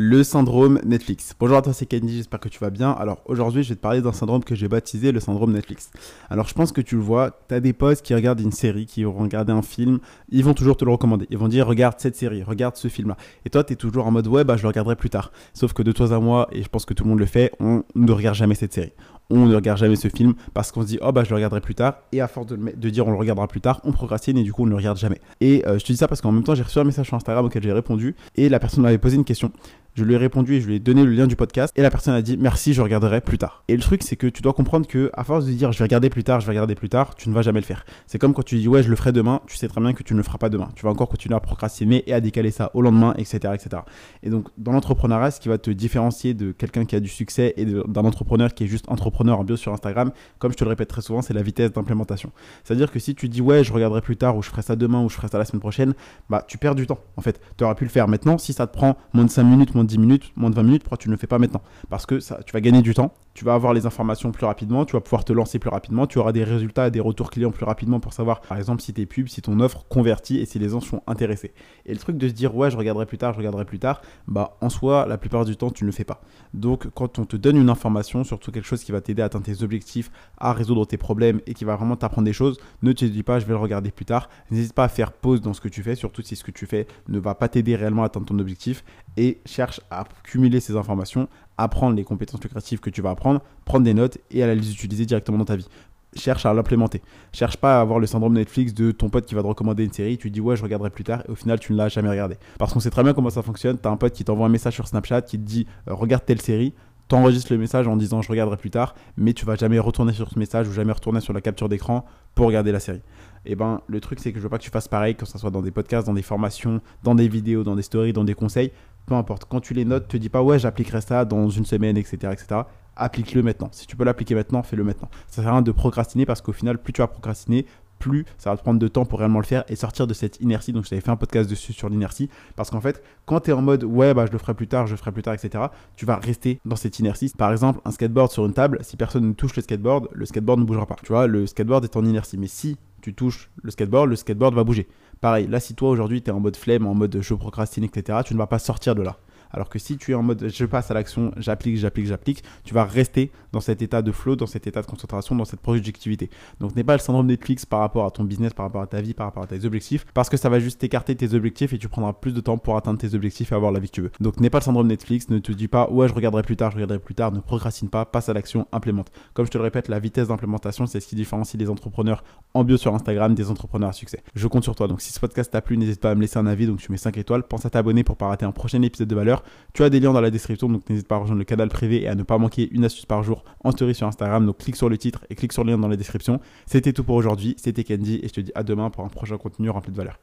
Le syndrome Netflix. Bonjour à toi, c'est Candy, j'espère que tu vas bien. Alors aujourd'hui, je vais te parler d'un syndrome que j'ai baptisé le syndrome Netflix. Alors je pense que tu le vois, tu as des potes qui regardent une série, qui vont regarder un film, ils vont toujours te le recommander. Ils vont dire regarde cette série, regarde ce film-là. Et toi, tu es toujours en mode ouais, bah je le regarderai plus tard. Sauf que de toi à moi, et je pense que tout le monde le fait, on ne regarde jamais cette série on ne regarde jamais ce film parce qu'on se dit oh bah je le regarderai plus tard et à force de, dire on le regardera plus tard on procrastine et du coup on ne le regarde jamais et euh, je te dis ça parce qu'en même temps j'ai reçu un message sur Instagram auquel j'ai répondu et la personne m'avait posé une question je lui ai répondu et je lui ai donné le lien du podcast. Et la personne a dit merci, je regarderai plus tard. Et le truc, c'est que tu dois comprendre que à force de dire je vais regarder plus tard, je vais regarder plus tard, tu ne vas jamais le faire. C'est comme quand tu dis ouais, je le ferai demain, tu sais très bien que tu ne le feras pas demain. Tu vas encore continuer à procrastiner et à décaler ça au lendemain, etc. etc. Et donc, dans l'entrepreneuriat, ce qui va te différencier de quelqu'un qui a du succès et d'un entrepreneur qui est juste entrepreneur en bio sur Instagram, comme je te le répète très souvent, c'est la vitesse d'implémentation. C'est-à-dire que si tu dis ouais, je regarderai plus tard ou je ferai ça demain ou je ferai ça la semaine prochaine, bah tu perds du temps. En fait, tu auras pu le faire maintenant. Si ça te prend moins de 5 minutes, moins de 10 minutes, moins de 20 minutes, pourquoi tu ne le fais pas maintenant? Parce que ça, tu vas gagner du temps, tu vas avoir les informations plus rapidement, tu vas pouvoir te lancer plus rapidement, tu auras des résultats des retours clients plus rapidement pour savoir, par exemple, si tes pubs, si ton offre convertit et si les gens sont intéressés. Et le truc de se dire, ouais, je regarderai plus tard, je regarderai plus tard, bah en soi, la plupart du temps, tu ne le fais pas. Donc, quand on te donne une information, surtout quelque chose qui va t'aider à atteindre tes objectifs, à résoudre tes problèmes et qui va vraiment t'apprendre des choses, ne te dis pas, je vais le regarder plus tard. N'hésite pas à faire pause dans ce que tu fais, surtout si ce que tu fais ne va pas t'aider réellement à atteindre ton objectif et cherche à cumuler ces informations, apprendre les compétences lucratives que tu vas apprendre, prendre des notes et à les utiliser directement dans ta vie. Cherche à l'implémenter. Cherche pas à avoir le syndrome Netflix de ton pote qui va te recommander une série, tu dis ouais je regarderai plus tard et au final tu ne l'as jamais regardé. Parce qu'on sait très bien comment ça fonctionne, tu as un pote qui t'envoie un message sur Snapchat qui te dit euh, regarde telle série, t'enregistres le message en disant je regarderai plus tard, mais tu vas jamais retourner sur ce message ou jamais retourner sur la capture d'écran pour regarder la série. Et eh ben le truc c'est que je veux pas que tu fasses pareil, que ce soit dans des podcasts, dans des formations, dans des vidéos, dans des stories, dans des conseils peu importe. Quand tu les notes, te dis pas ouais, j'appliquerai ça dans une semaine, etc. etc. Applique-le maintenant. Si tu peux l'appliquer maintenant, fais-le maintenant. Ça sert à rien de procrastiner parce qu'au final, plus tu vas procrastiner, plus ça va te prendre de temps pour réellement le faire et sortir de cette inertie. Donc, j'avais fait un podcast dessus sur l'inertie parce qu'en fait, quand tu es en mode ouais, bah, je le ferai plus tard, je le ferai plus tard, etc., tu vas rester dans cette inertie. Par exemple, un skateboard sur une table, si personne ne touche le skateboard, le skateboard ne bougera pas. Tu vois, le skateboard est en inertie. Mais si tu touches le skateboard, le skateboard va bouger. Pareil, là, si toi aujourd'hui tu es en mode flemme, en mode je procrastine, etc., tu ne vas pas sortir de là. Alors que si tu es en mode je passe à l'action, j'applique, j'applique, j'applique, tu vas rester dans cet état de flow, dans cet état de concentration, dans cette productivité. Donc n'est pas le syndrome Netflix par rapport à ton business, par rapport à ta vie, par rapport à tes objectifs, parce que ça va juste écarter tes objectifs et tu prendras plus de temps pour atteindre tes objectifs et avoir la vie que tu veux. Donc n'est pas le syndrome Netflix, ne te dis pas ouais je regarderai plus tard, je regarderai plus tard, ne procrastine pas, passe à l'action, implémente. Comme je te le répète, la vitesse d'implémentation, c'est ce qui différencie les entrepreneurs en bio sur Instagram des entrepreneurs à succès. Je compte sur toi. Donc si ce podcast t'a plu, n'hésite pas à me laisser un avis, donc tu mets 5 étoiles, pense à t'abonner pour pas rater un prochain épisode de valeur. Tu as des liens dans la description, donc n'hésite pas à rejoindre le canal privé et à ne pas manquer une astuce par jour en story sur Instagram. Donc clique sur le titre et clique sur le lien dans la description. C'était tout pour aujourd'hui, c'était Candy et je te dis à demain pour un prochain contenu rempli de valeur.